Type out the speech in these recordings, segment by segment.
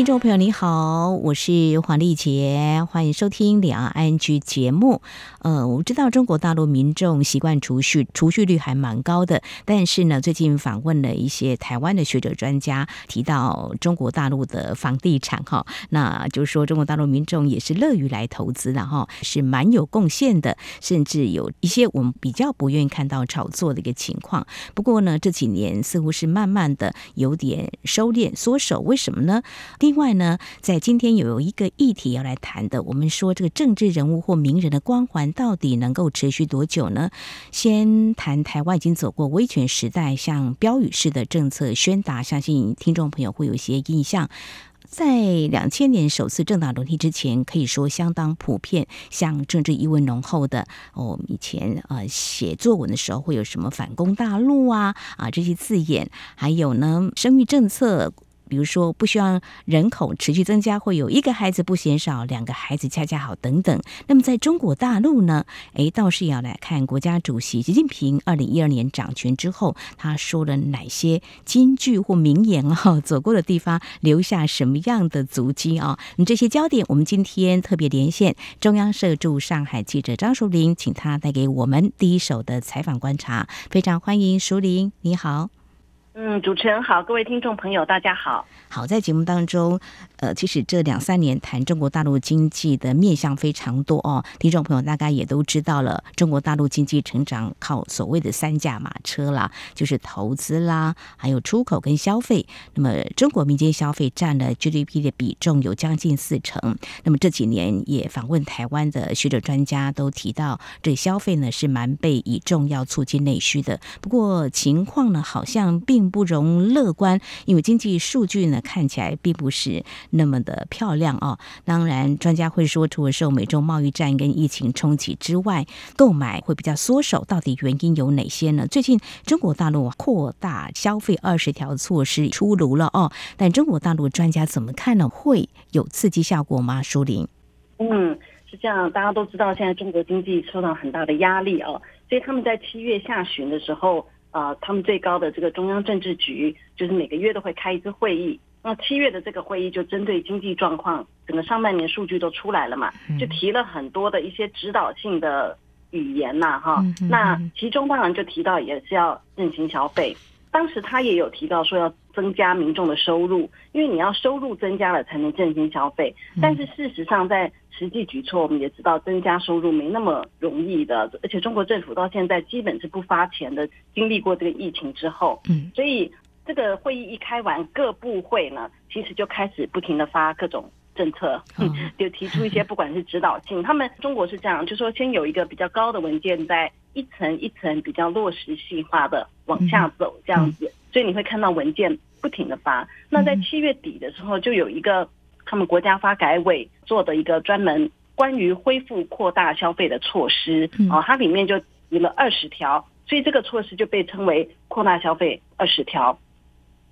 听众朋友，你好，我是黄丽杰，欢迎收听两岸 N G 节目。呃，我知道中国大陆民众习惯储蓄，储蓄率还蛮高的。但是呢，最近访问了一些台湾的学者专家，提到中国大陆的房地产哈，那就是说中国大陆民众也是乐于来投资的哈，是蛮有贡献的，甚至有一些我们比较不愿意看到炒作的一个情况。不过呢，这几年似乎是慢慢的有点收敛缩手，为什么呢？另外呢，在今天有一个议题要来谈的，我们说这个政治人物或名人的光环到底能够持续多久呢？先谈台湾已经走过威权时代，像标语式的政策宣达，相信听众朋友会有一些印象。在两千年首次政党轮替之前，可以说相当普遍，像政治意味浓厚的哦，以前呃写作文的时候会有什么反攻大陆啊啊这些字眼，还有呢生育政策。比如说，不希望人口持续增加，会有一个孩子不嫌少，两个孩子恰恰好等等。那么在中国大陆呢？哎，倒是要来看国家主席习近平二零一二年掌权之后，他说了哪些金句或名言啊？走过的地方留下什么样的足迹啊？那这些焦点，我们今天特别连线中央社驻上海记者张淑玲，请他带给我们第一手的采访观察。非常欢迎淑玲，你好。嗯，主持人好，各位听众朋友，大家好。好，在节目当中，呃，其实这两三年谈中国大陆经济的面向非常多哦。听众朋友大概也都知道了，中国大陆经济成长靠所谓的三驾马车啦，就是投资啦，还有出口跟消费。那么中国民间消费占了 GDP 的比重有将近四成。那么这几年也访问台湾的学者专家都提到，这消费呢是蛮被倚重要促进内需的。不过情况呢好像并不容乐观，因为经济数据呢看起来并不是那么的漂亮哦。当然，专家会说，除了受美中贸易战跟疫情冲击之外，购买会比较缩手。到底原因有哪些呢？最近中国大陆扩大消费二十条措施出炉了哦，但中国大陆专家怎么看呢？会有刺激效果吗？舒玲，嗯，是这样，大家都知道现在中国经济受到很大的压力哦，所以他们在七月下旬的时候。啊、呃，他们最高的这个中央政治局，就是每个月都会开一次会议。那七月的这个会议就针对经济状况，整个上半年数据都出来了嘛，就提了很多的一些指导性的语言呐，哈。那其中当然就提到也是要振兴消费。当时他也有提到说要增加民众的收入，因为你要收入增加了才能振兴消费。但是事实上，在实际举措，我们也知道增加收入没那么容易的，而且中国政府到现在基本是不发钱的。经历过这个疫情之后，嗯，所以这个会议一开完，各部会呢，其实就开始不停的发各种政策，就提出一些不管是指导性，他们中国是这样，就说先有一个比较高的文件在。一层一层比较落实细化的往下走，这样子，所以你会看到文件不停的发。那在七月底的时候，就有一个他们国家发改委做的一个专门关于恢复扩大消费的措施，哦，它里面就提了二十条，所以这个措施就被称为扩大消费二十条。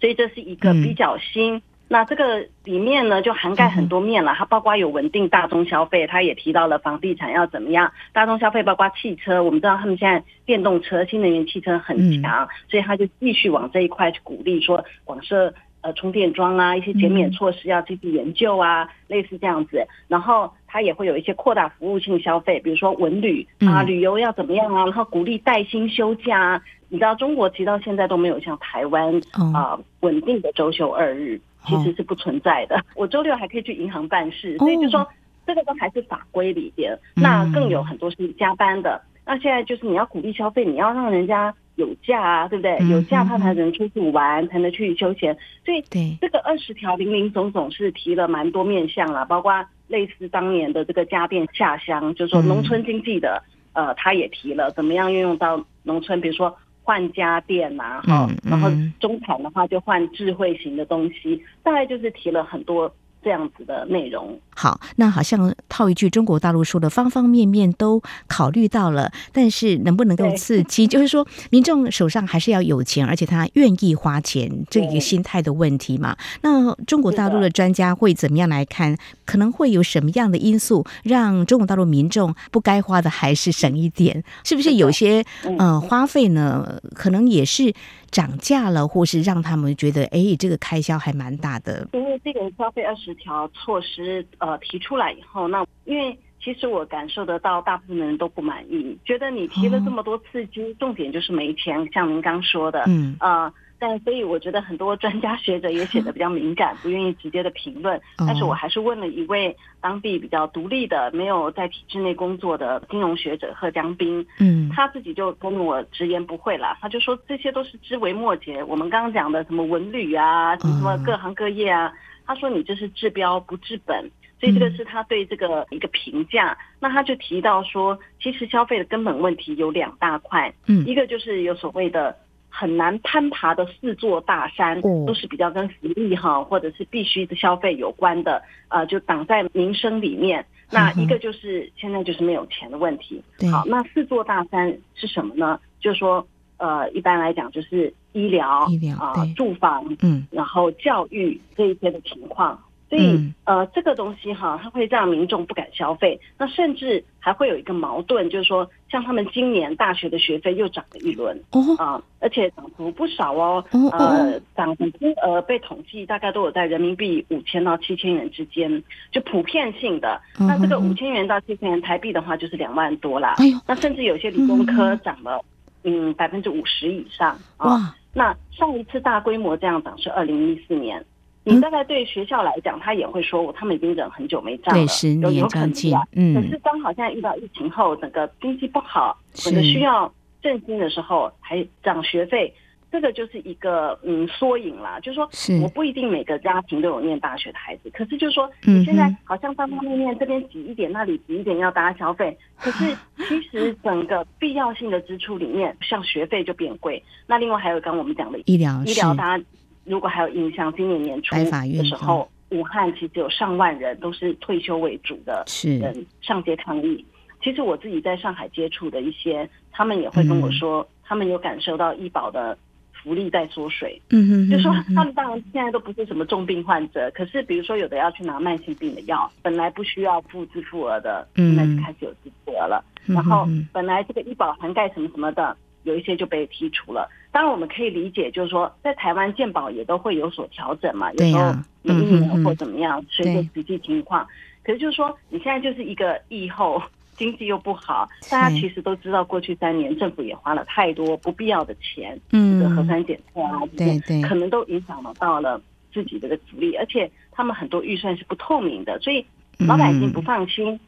所以这是一个比较新。那这个里面呢，就涵盖很多面了，它包括有稳定大宗消费，它也提到了房地产要怎么样，大宗消费包括汽车，我们知道他们现在电动车、新能源汽车很强，所以他就继续往这一块去鼓励，说广设呃充电桩啊，一些减免措施要继续研究啊，类似这样子。然后它也会有一些扩大服务性消费，比如说文旅啊，旅游要怎么样啊，然后鼓励带薪休假啊。你知道中国其实到现在都没有像台湾啊稳定的周休二日。其实是不存在的。我周六还可以去银行办事，所以就说这个都还是法规里边。那更有很多是加班的。那现在就是你要鼓励消费，你要让人家有假啊，对不对？有假他才能出去玩，才能去休闲。所以这个二十条零零总总是提了蛮多面向了，包括类似当年的这个家电下乡，就是说农村经济的，呃，他也提了怎么样运用到农村，比如说。换家电呐、啊，哈、嗯，然后中产的话就换智慧型的东西，大概就是提了很多这样子的内容。好，那好像套一句中国大陆说的，方方面面都考虑到了，但是能不能够刺激，就是说民众手上还是要有钱，而且他愿意花钱，这一个心态的问题嘛。那中国大陆的专家会怎么样来看？可能会有什么样的因素让中国大陆民众不该花的还是省一点？是不是有些呃花费呢？可能也是涨价了，或是让他们觉得哎，这个开销还蛮大的。因为这个消费二十条措施呃提出来以后，那因为其实我感受得到，大部分的人都不满意，觉得你提了这么多刺激，重点就是没钱，像您刚说的，嗯啊。呃但所以我觉得很多专家学者也显得比较敏感，不愿意直接的评论。但是我还是问了一位当地比较独立的、没有在体制内工作的金融学者贺江斌，嗯，他自己就跟我直言不讳了，他就说这些都是枝微末节。我们刚刚讲的什么文旅啊，什么什么各行各业啊，他说你这是治标不治本，所以这个是他对这个一个评价。那他就提到说，其实消费的根本问题有两大块，嗯，一个就是有所谓的。很难攀爬的四座大山，都是比较跟福利哈，或者是必须的消费有关的，呃，就挡在民生里面。那一个就是现在就是没有钱的问题。好，那四座大山是什么呢？就是说，呃，一般来讲就是医疗、医疗啊、住房，嗯，然后教育这一些的情况。所以，呃，这个东西哈，它会让民众不敢消费。那甚至还会有一个矛盾，就是说，像他们今年大学的学费又涨了一轮，啊，而且涨幅不少哦。呃，涨幅金额被统计大概都有在人民币五千到七千元之间，就普遍性的。那这个五千元到七千元台币的话，就是两万多啦。那甚至有些理工科涨了，嗯，百分之五十以上啊。那上一次大规模这样涨是二零一四年。你大概对学校来讲，他也会说，他们已经忍很久没涨了，有有可能啊。嗯，可是刚好现在遇到疫情后，整个经济不好，可能需要振兴的时候，还涨学费，这个就是一个嗯缩影啦。就是说，我不一定每个家庭都有念大学的孩子，可是就是说，你现在好像方方面面这边挤一点，那里挤一点，要大家消费，可是其实整个必要性的支出里面，像学费就变贵。那另外还有刚刚我们讲的医疗，医疗大家。如果还有印象，今年年初的时候，武汉其实有上万人都是退休为主的人上街抗议。其实我自己在上海接触的一些，他们也会跟我说，他们有感受到医保的福利在缩水。嗯嗯，就说他们当然现在都不是什么重病患者，可是比如说有的要去拿慢性病的药，本来不需要付自付额的，现在就开始有自付额了。然后本来这个医保涵盖什么什么的。有一些就被剔除了，当然我们可以理解，就是说在台湾健保也都会有所调整嘛，有时候每一年或怎么样，随着实际情况。可是就是说，你现在就是一个疫后 经济又不好，大家其实都知道，过去三年政府也花了太多不必要的钱，嗯，这个核酸检测啊，对对，可能都影响了到了自己的福利，而且他们很多预算是不透明的，所以老百姓不放心。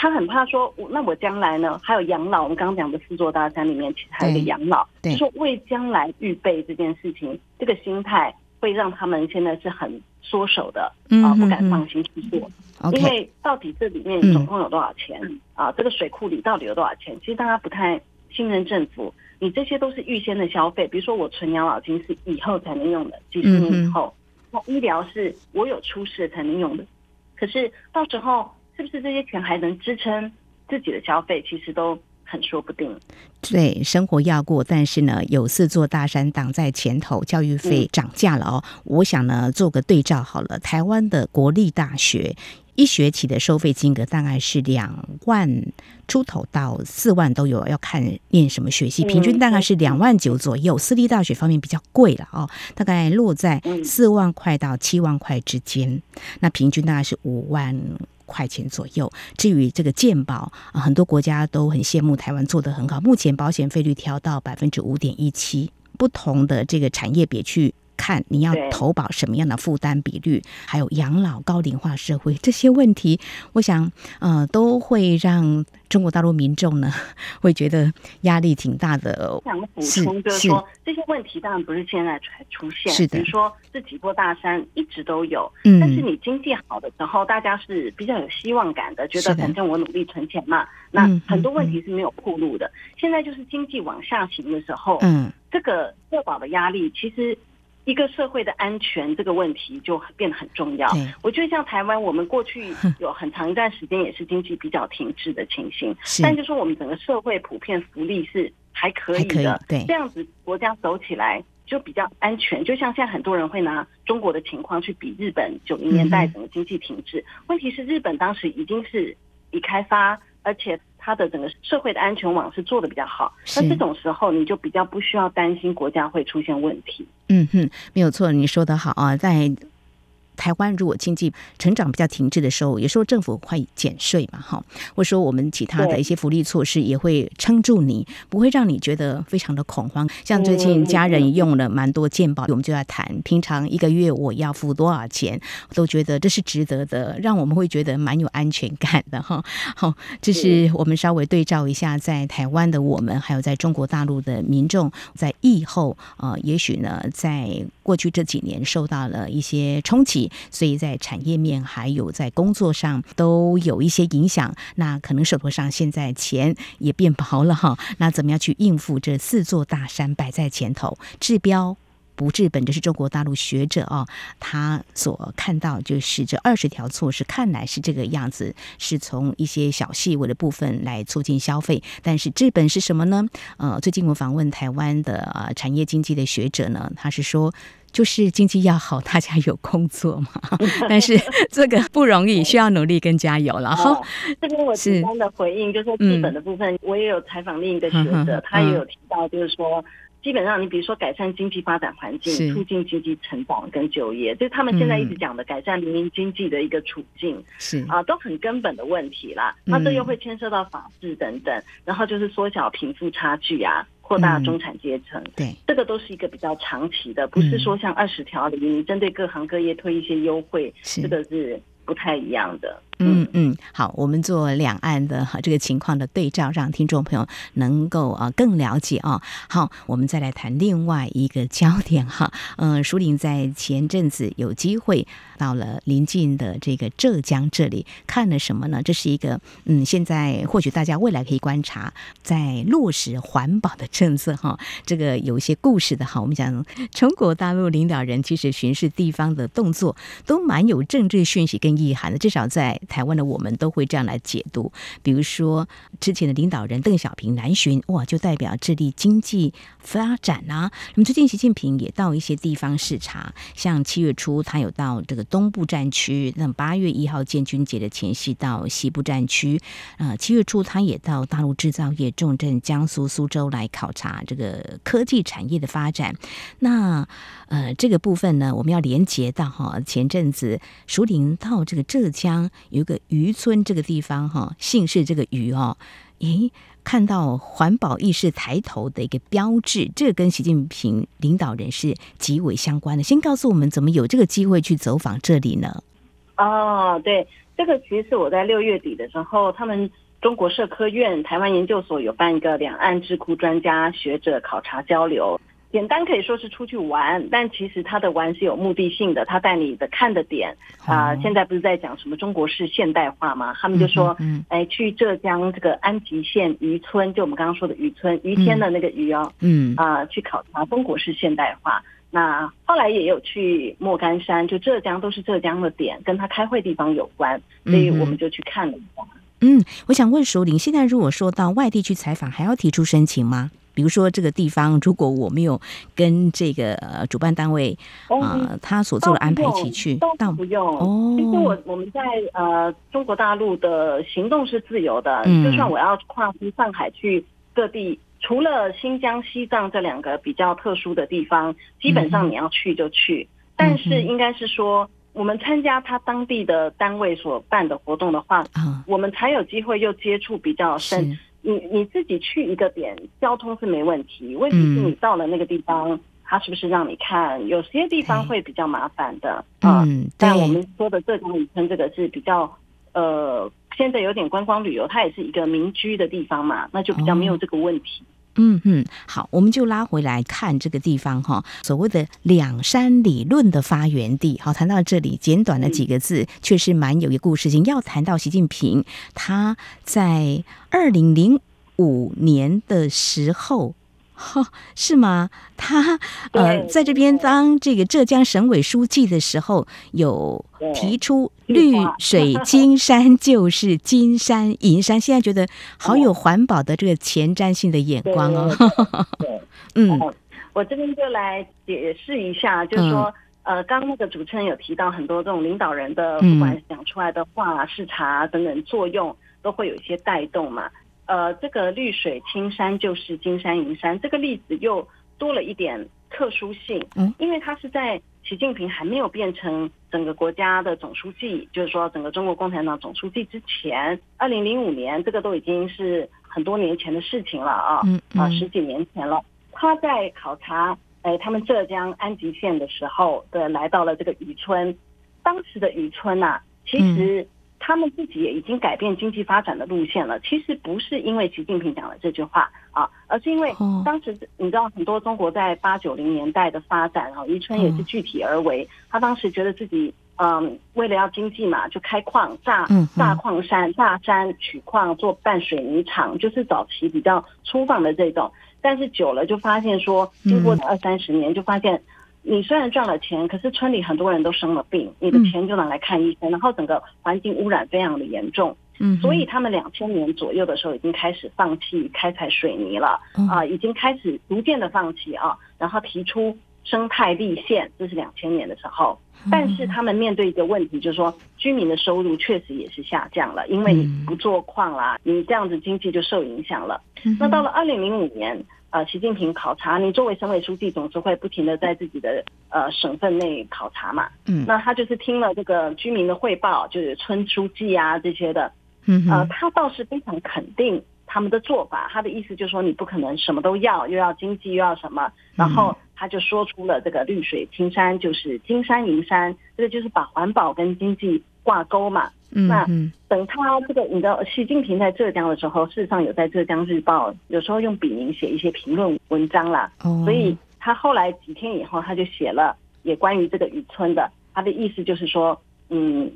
他很怕说，那我将来呢？还有养老，我们刚刚讲的四座大山里面，其实还有一个养老，就是说为将来预备这件事情，这个心态会让他们现在是很缩手的啊，不敢放心去做。因为到底这里面总共有多少钱啊？这个水库里到底有多少钱？其实大家不太信任政府。你这些都是预先的消费，比如说我存养老金是以后才能用的，几十年以后，那医疗是我有出事才能用的，可是到时候。是不是这些钱还能支撑自己的消费？其实都很说不定。对，生活要过，但是呢，有四座大山挡在前头，教育费涨价了哦。嗯、我想呢，做个对照好了，台湾的国立大学一学期的收费金额大概是两万出头到四万都有，要看念什么学系，平均大概是两万九左右。私立大学方面比较贵了哦，大概落在四万块到七万块之间，那平均大概是五万块钱左右。至于这个健保啊，很多国家都很羡慕台湾做得很好。目前保险费率调到百分之五点一七，不同的这个产业别去看，你要投保什么样的负担比率，还有养老高龄化社会这些问题，我想呃都会让。中国大陆民众呢，会觉得压力挺大的。我想补充就是说，这些问题当然不是现在才出现，是的。比如说这几波大山一直都有，嗯，但是你经济好的时候，大家是比较有希望感的，觉得反正我努力存钱嘛，那很多问题是没有铺路的。现在就是经济往下行的时候，嗯，这个社保的压力其实一个社会的安全这个问题就变得很重要。我觉得像台湾，我们过去 有很长一段时间也是经济比较停滞的情形，但就是说我们整个社会普遍福利是还可以的。对，这样子国家走起来就比较安全。就像现在很多人会拿中国的情况去比日本九零年代整个经济停滞，问题是日本当时已经是已开发，而且。它的整个社会的安全网是做的比较好，那这种时候你就比较不需要担心国家会出现问题。嗯哼，没有错，你说的好啊，在。台湾如果经济成长比较停滞的时候，有时候政府会减税嘛，哈，或者说我们其他的一些福利措施也会撑住你，不会让你觉得非常的恐慌。像最近家人用了蛮多健保，我们就在谈，平常一个月我要付多少钱，都觉得这是值得的，让我们会觉得蛮有安全感的，哈。好，这是我们稍微对照一下，在台湾的我们，还有在中国大陆的民众，在疫后，呃，也许呢，在过去这几年受到了一些冲击。所以在产业面还有在工作上都有一些影响，那可能手头上现在钱也变薄了哈，那怎么样去应付这四座大山摆在前头？治标不治本，就是中国大陆学者啊，他所看到就是这二十条措施，看来是这个样子，是从一些小细微的部分来促进消费，但是治本是什么呢？呃，最近我访问台湾的啊产业经济的学者呢，他是说。就是经济要好，大家有工作嘛。但是这个不容易，需要努力跟加油了哈。这边我简单的回应，就是说资本的部分，我也有采访另一个学者，他也有提到，就是说，基本上你比如说改善经济发展环境，促进经济成长跟就业，就是他们现在一直讲的改善民营经济的一个处境，是。啊，都很根本的问题啦。那这又会牵涉到法治等等，然后就是缩小贫富差距啊。扩大中产阶层，嗯，对，这个都是一个比较长期的，不是说像二十条里面针对各行各业推一些优惠，这个是不太一样的。嗯嗯，好，我们做两岸的哈这个情况的对照，让听众朋友能够啊更了解啊。好，我们再来谈另外一个焦点哈。嗯，淑铃在前阵子有机会到了邻近的这个浙江这里看了什么呢？这是一个嗯，现在或许大家未来可以观察，在落实环保的政策哈。这个有一些故事的哈。我们讲中国大陆领导人其实巡视地方的动作都蛮有政治讯息跟意涵的，至少在。台湾的我们都会这样来解读，比如说之前的领导人邓小平南巡，哇，就代表致力经济发展啊。那么最近习近平也到一些地方视察，像七月初他有到这个东部战区，那八月一号建军节的前夕到西部战区，啊，七月初他也到大陆制造业重镇江苏苏州来考察这个科技产业的发展。那呃，这个部分呢，我们要连接到哈，前阵子淑铃到这个浙江有一个渔村这个地方哈，姓氏这个渔哦，诶，看到环保意识抬头的一个标志，这个跟习近平领导人是极为相关的。先告诉我们怎么有这个机会去走访这里呢？哦，对，这个其实我在六月底的时候，他们中国社科院台湾研究所有办一个两岸智库专家学者考察交流。简单可以说是出去玩，但其实他的玩是有目的性的。他带你的看的点啊、呃，现在不是在讲什么中国式现代化吗？他们就说，哎，去浙江这个安吉县渔村，就我们刚刚说的渔村，于天的那个渔哦，嗯啊、呃，去考察中国式现代化。那后来也有去莫干山，就浙江都是浙江的点，跟他开会地方有关，所以我们就去看了一下。嗯，我想问淑铃，现在如果说到外地去采访，还要提出申请吗？比如说这个地方，如果我没有跟这个主办单位啊、呃，他所做的安排一起去，倒不用。哦，其实我我们在呃中国大陆的行动是自由的，嗯、就算我要跨出上海去各地，除了新疆、西藏这两个比较特殊的地方，基本上你要去就去。嗯、但是应该是说，我们参加他当地的单位所办的活动的话，嗯、我们才有机会又接触比较深。你你自己去一个点，交通是没问题。问题是你到了那个地方，嗯、他是不是让你看？有些地方会比较麻烦的。嗯，但我们说的浙江渔村这个是比较，呃，现在有点观光旅游，它也是一个民居的地方嘛，那就比较没有这个问题。嗯嗯，好，我们就拉回来看这个地方哈，所谓的两山理论的发源地。好，谈到这里，简短的几个字，确实蛮有一个故事性。要谈到习近平，他在二零零五年的时候。哦，是吗？他呃，在这边当这个浙江省委书记的时候，有提出“绿水青山 就是金山银山”，现在觉得好有环保的这个前瞻性的眼光哦。对，嗯，我这边就来解释一下，就是说，呃，刚刚那个主持人有提到很多这种领导人的，不管讲出来的话、视察等等作用，都会有一些带动嘛。呃，这个绿水青山就是金山银山，这个例子又多了一点特殊性。嗯，因为它是在习近平还没有变成整个国家的总书记，就是说整个中国共产党总书记之前，二零零五年，这个都已经是很多年前的事情了啊，嗯，啊，十几年前了。他在考察，哎，他们浙江安吉县的时候对，来到了这个渔村，当时的渔村呐，其实。他们自己也已经改变经济发展的路线了。其实不是因为习近平讲了这句话啊，而是因为当时你知道很多中国在八九零年代的发展啊，宜春也是具体而为。他当时觉得自己嗯，为了要经济嘛，就开矿、炸炸矿山、炸山取矿、做半水泥厂，就是早期比较粗放的这种。但是久了就发现说，经过二三十年就发现。你虽然赚了钱，可是村里很多人都生了病，你的钱就拿来看医生，嗯、然后整个环境污染非常的严重。嗯，所以他们两千年左右的时候已经开始放弃开采水泥了，啊、已经开始逐渐的放弃啊，然后提出生态立县，这是两千年的时候。但是他们面对一个问题，就是说居民的收入确实也是下降了，因为你不做矿啦，你这样子经济就受影响了。那到了二零零五年。呃，习近平考察，你作为省委书记，总是会不停的在自己的呃省份内考察嘛。嗯，那他就是听了这个居民的汇报，就是村书记啊这些的。嗯，呃，他倒是非常肯定他们的做法。他的意思就是说，你不可能什么都要，又要经济又要什么。然后他就说出了这个绿水青山就是金山银山，这个就是把环保跟经济挂钩嘛。嗯，那等他这个，你知道，习近平在浙江的时候，事实上有在浙江日报，有时候用笔名写一些评论文章啦。哦，所以他后来几天以后，他就写了也关于这个雨村的，他的意思就是说，嗯，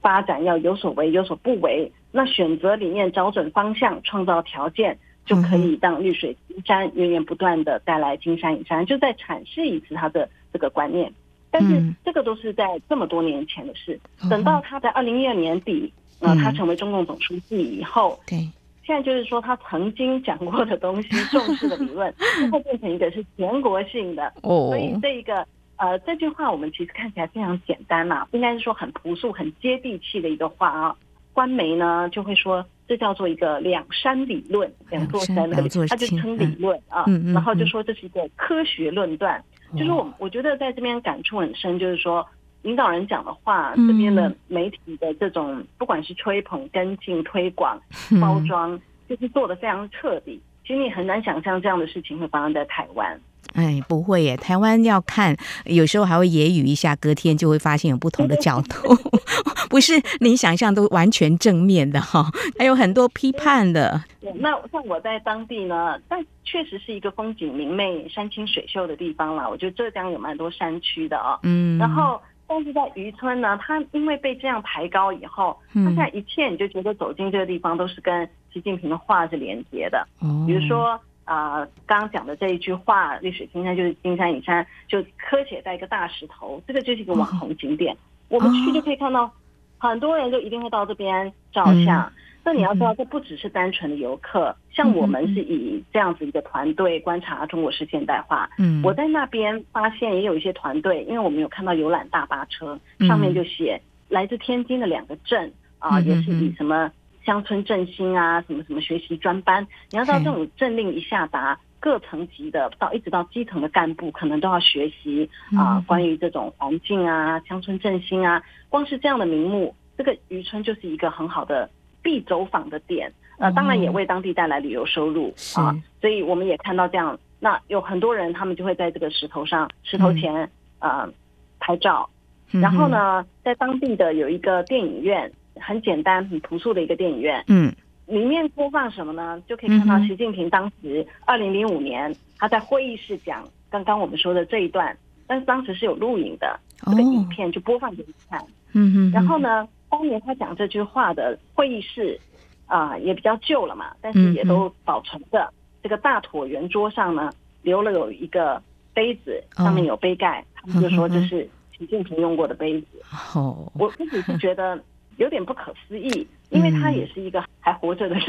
发展要有所为，有所不为。那选择里面找准方向，创造条件，就可以让绿水青山源源不断的带来金山银山。就再阐释一次他的这个观念。但是这个都是在这么多年前的事。等到他在二零一二年底，呃，他成为中共总书记以后，对，现在就是说他曾经讲过的东西、重视的理论，最后变成一个是全国性的。哦，所以这一个呃这句话，我们其实看起来非常简单嘛，应该是说很朴素、很接地气的一个话啊。官媒呢就会说这叫做一个两山理论，两座山的，他就称理论啊，然后就说这是一个科学论断。就是我，我觉得在这边感触很深，就是说，领导人讲的话，这边的媒体的这种，不管是吹捧、跟进、推广、包装，就是做的非常彻底。其实你很难想象这样的事情会发生在台湾。哎，不会耶！台湾要看，有时候还会揶揄一下，隔天就会发现有不同的角度，不是你想象都完全正面的哈，还有很多批判的。那像我在当地呢，但确实是一个风景明媚、山清水秀的地方啦。我觉得浙江有蛮多山区的啊、哦。嗯。然后，但是在渔村呢，它因为被这样抬高以后，它现在一切你就觉得走进这个地方都是跟习近平的话是连接的。嗯。比如说。啊、呃，刚刚讲的这一句话，绿水青山就是金山银山，就刻写在一个大石头，这个就是一个网红景点。哦、我们去就可以看到，很多人就一定会到这边照相。那、嗯、你要知道，这不只是单纯的游客，嗯、像我们是以这样子一个团队观察中国式现代化。嗯，我在那边发现也有一些团队，因为我们有看到游览大巴车，上面就写来自天津的两个镇啊、呃，也是以什么。乡村振兴啊，什么什么学习专班，你要知道这种政令一下达，各层级的到一直到基层的干部，可能都要学习啊、呃，关于这种环境啊、乡村振兴啊，光是这样的名目，这个渔村就是一个很好的必走访的点。呃，当然也为当地带来旅游收入啊，所以我们也看到这样，那有很多人他们就会在这个石头上、石头前啊、呃、拍照，然后呢，在当地的有一个电影院。很简单、很朴素的一个电影院，嗯，里面播放什么呢？就可以看到习近平当时二零零五年他在会议室讲刚刚我们说的这一段，但是当时是有录影的，这个影片就播放给你看。嗯哼。然后呢，当年他讲这句话的会议室啊、呃、也比较旧了嘛，但是也都保存着。这个大椭圆桌上呢，留了有一个杯子，上面有杯盖，他们就说这是习近平用过的杯子。哦，我自己是觉得有点不可思议，因为他也是一个还活着的人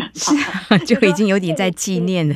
嘛，就已经有点在纪念了。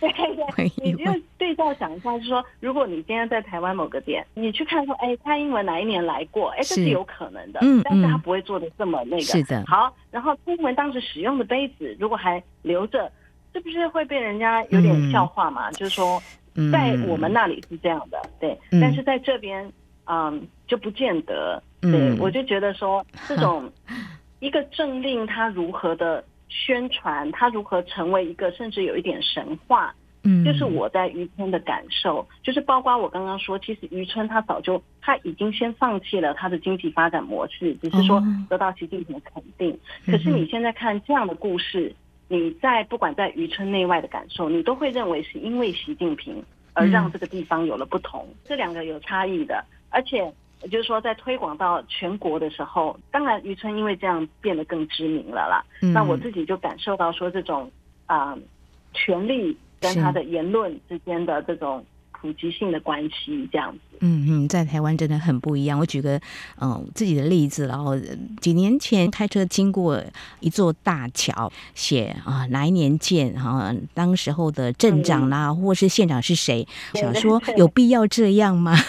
对对，你就对照想一下，就是说，如果你今天在台湾某个点，你去看说，哎，蔡英文哪一年来过？哎，这是有可能的，嗯但是他不会做的这么那个。是的。好，然后蔡英文当时使用的杯子，如果还留着。是不是会被人家有点笑话嘛？嗯、就是说，在我们那里是这样的，对，嗯、但是在这边，嗯，就不见得。对，嗯、我就觉得说，这种 一个政令，它如何的宣传，它如何成为一个甚至有一点神话，嗯，就是我在渔村的感受，就是包括我刚刚说，其实渔村它早就它已经先放弃了它的经济发展模式，只是说得到习近平的肯定。哦、可是你现在看这样的故事。你在不管在渔村内外的感受，你都会认为是因为习近平而让这个地方有了不同，嗯、这两个有差异的。而且就是说，在推广到全国的时候，当然渔村因为这样变得更知名了啦。嗯、那我自己就感受到说，这种啊、呃，权力跟他的言论之间的这种。普及性的关系这样子，嗯嗯，在台湾真的很不一样。我举个嗯、呃、自己的例子，然后几年前开车经过一座大桥，写啊哪一年建啊，当时候的镇长啦，嗯、或是县长是谁？想说有必要这样吗？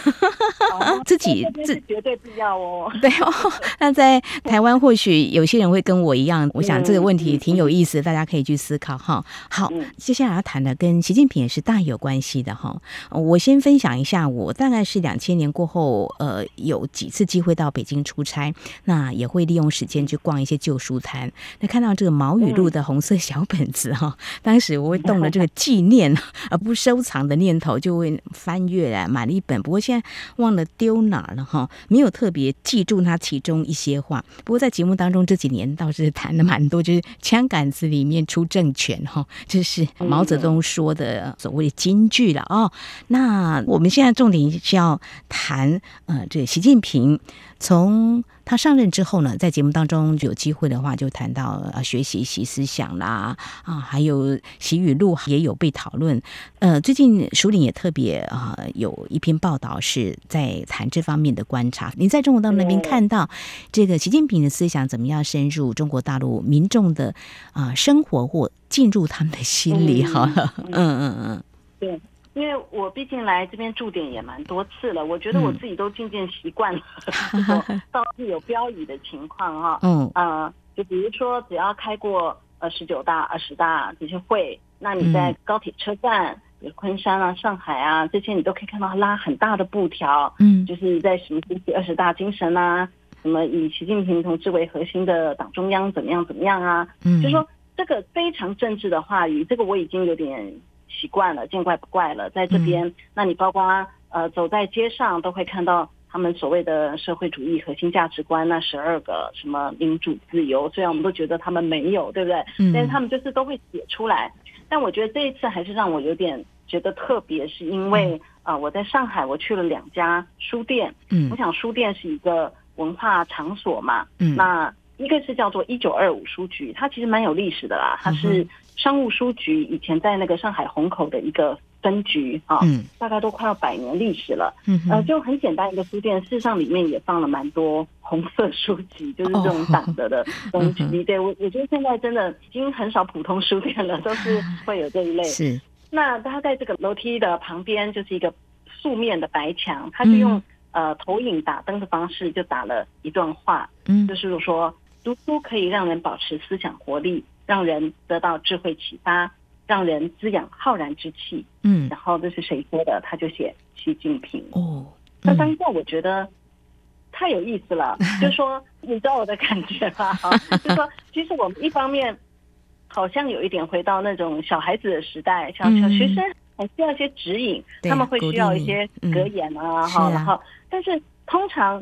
自己自绝对必要哦。对哦，那在台湾或许有些人会跟我一样，我想这个问题挺有意思，大家可以去思考哈。好，接下来要谈的跟习近平也是大有关系的哈。我先分享一下，我大概是两千年过后，呃，有几次机会到北京出差，那也会利用时间去逛一些旧书摊。那看到这个毛语录的红色小本子哈，当时我会动了这个纪念而不收藏的念头，就会翻阅来买了一本。不过现在忘了丢哪儿了哈，没有特别记住它其中一些话。不过在节目当中这几年倒是谈了蛮多，就是枪杆子里面出政权哈，这是毛泽东说的所谓的金句了哦。那我们现在重点是要谈，呃，这个习近平从他上任之后呢，在节目当中有机会的话，就谈到呃学习习思想啦，啊，还有习语录也有被讨论。呃，最近署领也特别啊、呃、有一篇报道是在谈这方面的观察。你在中国大陆那边看到这个习近平的思想怎么样深入中国大陆民众的啊、呃、生活或进入他们的心里？好了，嗯嗯嗯，对。因为我毕竟来这边驻点也蛮多次了，我觉得我自己都渐渐习惯了 到处 有标语的情况哈。嗯呃，就比如说只要开过呃十九大、二十大这些会，那你在高铁车站，比如昆山啊、上海啊这些，你都可以看到拉很大的布条，嗯，就是在什么“二十大精神”啊，什么以习近平同志为核心的党中央怎么样怎么样啊，嗯，就说这个非常政治的话语，这个我已经有点。习惯了，见怪不怪了。在这边，嗯、那你包括呃，走在街上都会看到他们所谓的社会主义核心价值观那十二个什么民主自由，虽然我们都觉得他们没有，对不对？嗯、但是他们就是都会写出来。但我觉得这一次还是让我有点觉得特别，是因为啊、嗯呃，我在上海我去了两家书店。嗯，我想书店是一个文化场所嘛。嗯，那一个是叫做一九二五书局，它其实蛮有历史的啦，它是。嗯商务书局以前在那个上海虹口的一个分局啊，嗯，大概都快要百年历史了。嗯，呃，就很简单一个书店，事实上里面也放了蛮多红色书籍，就是这种挡着的东西。哦、对我，我觉得现在真的已经很少普通书店了，都是会有这一类。是，那他在这个楼梯的旁边就是一个素面的白墙，他就用、嗯、呃投影打灯的方式就打了一段话，嗯，就是说读书可以让人保持思想活力。让人得到智慧启发，让人滋养浩然之气。嗯，然后这是谁说的？他就写习近平。哦，那当下我觉得太有意思了。就说 你知道我的感觉吧？就说其实我们一方面好像有一点回到那种小孩子的时代，小小学生还需要一些指引，他们会需要一些格言啊，哈，然后但是通常。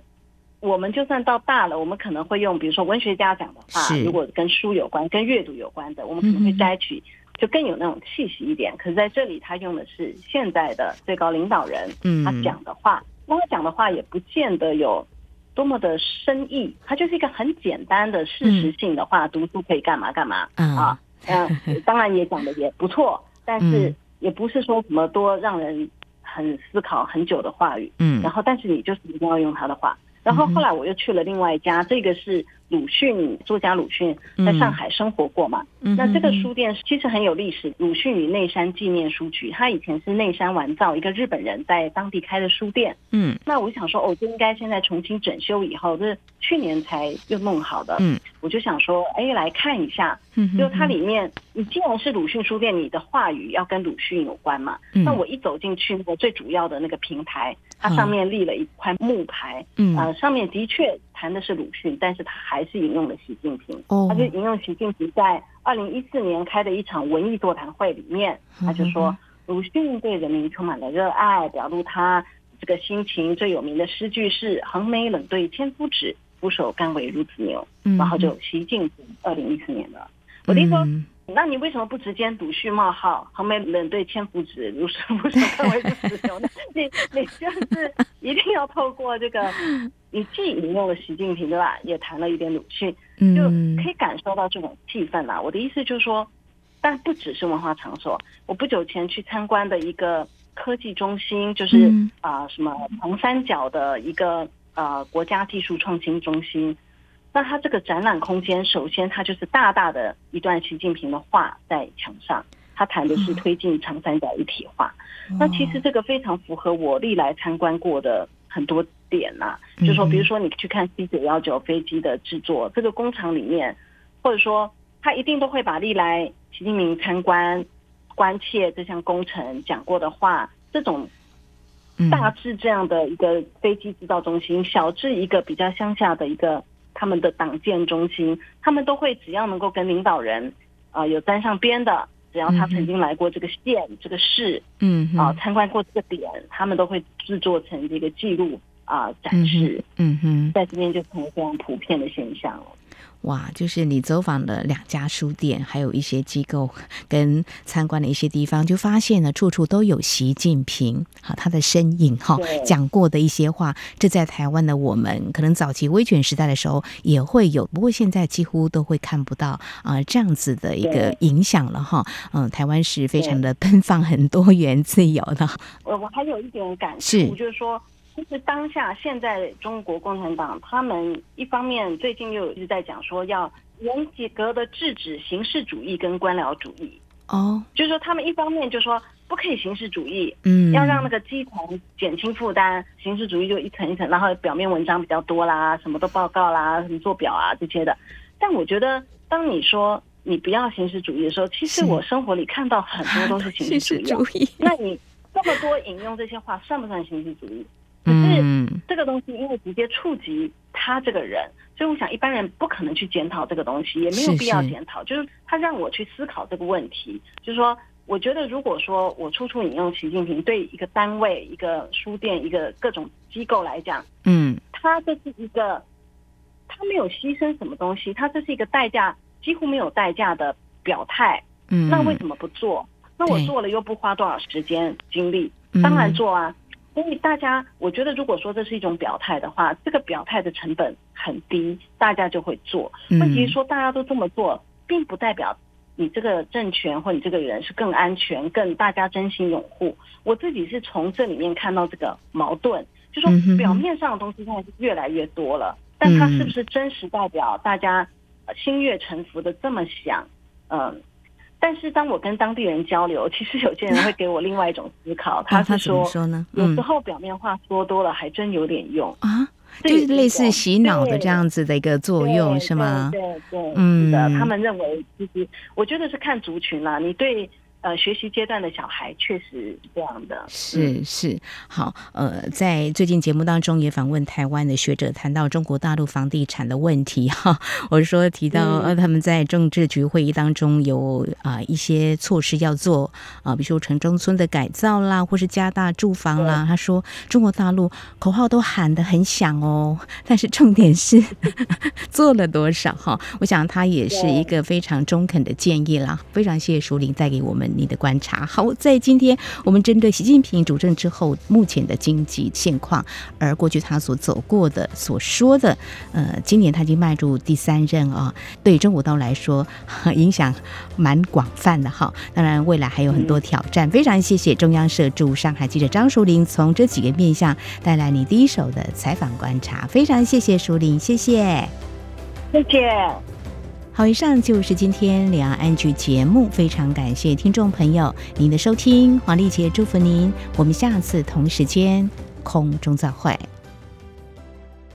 我们就算到大了，我们可能会用，比如说文学家讲的话，如果跟书有关、跟阅读有关的，我们可能会摘取，就更有那种气息一点。嗯、可是在这里，他用的是现在的最高领导人，他讲的话，那、嗯、他讲的话也不见得有多么的深意，他就是一个很简单的事实性的话，嗯、读书可以干嘛干嘛、嗯、啊，嗯，当然也讲的也不错，但是也不是说什么多让人很思考很久的话语，嗯，然后但是你就是一定要用他的话。然后后来我又去了另外一家，这个是鲁迅作家鲁迅在上海生活过嘛。嗯、那这个书店其实很有历史，鲁迅与内山纪念书局，他以前是内山完造一个日本人在当地开的书店。嗯，那我想说，哦，这应该现在重新整修以后，这是去年才又弄好的。嗯，我就想说，哎，来看一下。嗯，就它里面，你既然是鲁迅书店，你的话语要跟鲁迅有关嘛。嗯，那我一走进去，那个最主要的那个平台。它上面立了一块木牌，嗯，呃，上面的确谈的是鲁迅，但是他还是引用了习近平。哦，他就引用习近平在二零一四年开的一场文艺座谈会里面，他就说鲁迅对人民充满了热爱，表露他这个心情最有名的诗句是“横眉冷对千夫指，俯首甘为孺子牛”。然后就习近平二零一四年的，我听说。那你为什么不直接鲁迅冒号横眉冷对千夫指，如是不是更为孺子牛呢？你你就是一定要透过这个，你既引用了习近平对吧？也谈了一点鲁迅，就可以感受到这种气氛啦。我的意思就是说，但不只是文化场所。我不久前去参观的一个科技中心，就是啊、呃、什么长三角的一个呃国家技术创新中心。那它这个展览空间，首先它就是大大的一段习近平的话在墙上，他谈的是推进长三角一体化。嗯、那其实这个非常符合我历来参观过的很多点呐、啊，嗯、就说比如说你去看 C 九幺九飞机的制作，这个工厂里面，或者说他一定都会把历来习近平参观关切这项工程讲过的话，这种大致这样的一个飞机制造中心，小至一个比较乡下的一个。他们的党建中心，他们都会只要能够跟领导人啊、呃、有沾上边的，只要他曾经来过这个县、嗯、这个市，嗯啊参观过这个点，他们都会制作成这个记录啊、呃、展示，嗯哼，在这边就成为非常普遍的现象了。哇，就是你走访了两家书店，还有一些机构跟参观的一些地方，就发现呢，处处都有习近平哈他的身影哈，讲过的一些话，这在台湾的我们可能早期威权时代的时候也会有，不过现在几乎都会看不到啊这样子的一个影响了哈。嗯，台湾是非常的奔放、很多元、自由的。我我还有一点感触，就是说。其实当下现在中国共产党他们一方面最近又一直在讲说要严格的制止形式主义跟官僚主义哦，就是说他们一方面就说不可以形式主义，嗯，要让那个基层减轻负担，形式主义就一层一层，然后表面文章比较多啦，什么都报告啦，什么做表啊这些的。但我觉得当你说你不要形式主义的时候，其实我生活里看到很多都是形式主义。那你这么多引用这些话，算不算形式主义？可是这个东西因为直接触及他这个人，所以我想一般人不可能去检讨这个东西，也没有必要检讨。就是他让我去思考这个问题，就是说，我觉得如果说我处处引用习近平，对一个单位、一个书店、一个各种机构来讲，嗯，他这是一个他没有牺牲什么东西，他这是一个代价几乎没有代价的表态。嗯，那为什么不做？那我做了又不花多少时间精力，当然做啊。所以大家，我觉得如果说这是一种表态的话，这个表态的成本很低，大家就会做。问题是说大家都这么做，并不代表你这个政权或你这个人是更安全、更大家真心拥护。我自己是从这里面看到这个矛盾，就说表面上的东西现在是越来越多了，但它是不是真实代表大家心悦诚服的这么想？嗯。但是当我跟当地人交流，其实有些人会给我另外一种思考，他是说，啊、说呢？有时候表面话说多了，还真有点用啊，就是类似洗脑的这样子的一个作用，是吗？对对，对，嗯，是的，他们认为，其实我觉得是看族群啦，你对。呃，学习阶段的小孩确实是这样的，是是好。呃，在最近节目当中也访问台湾的学者，谈到中国大陆房地产的问题哈。我是说提到呃，他们在政治局会议当中有啊、呃、一些措施要做啊、呃，比如说城中村的改造啦，或是加大住房啦。他说中国大陆口号都喊得很响哦，但是重点是 做了多少哈？我想他也是一个非常中肯的建议啦。非常谢谢淑玲带给我们。你的观察。好，在今天我们针对习近平主政之后目前的经济现况，而过去他所走过的、所说的，呃，今年他已经迈入第三任啊，对中国大陆来说影响蛮广泛的哈。当然，未来还有很多挑战。非常谢谢中央社驻上海记者张淑玲，从这几个面向带来你第一手的采访观察。非常谢谢淑玲，谢谢，谢谢。好，以上就是今天两岸安居节目，非常感谢听众朋友您的收听，黄丽杰祝福您，我们下次同时间空中再会。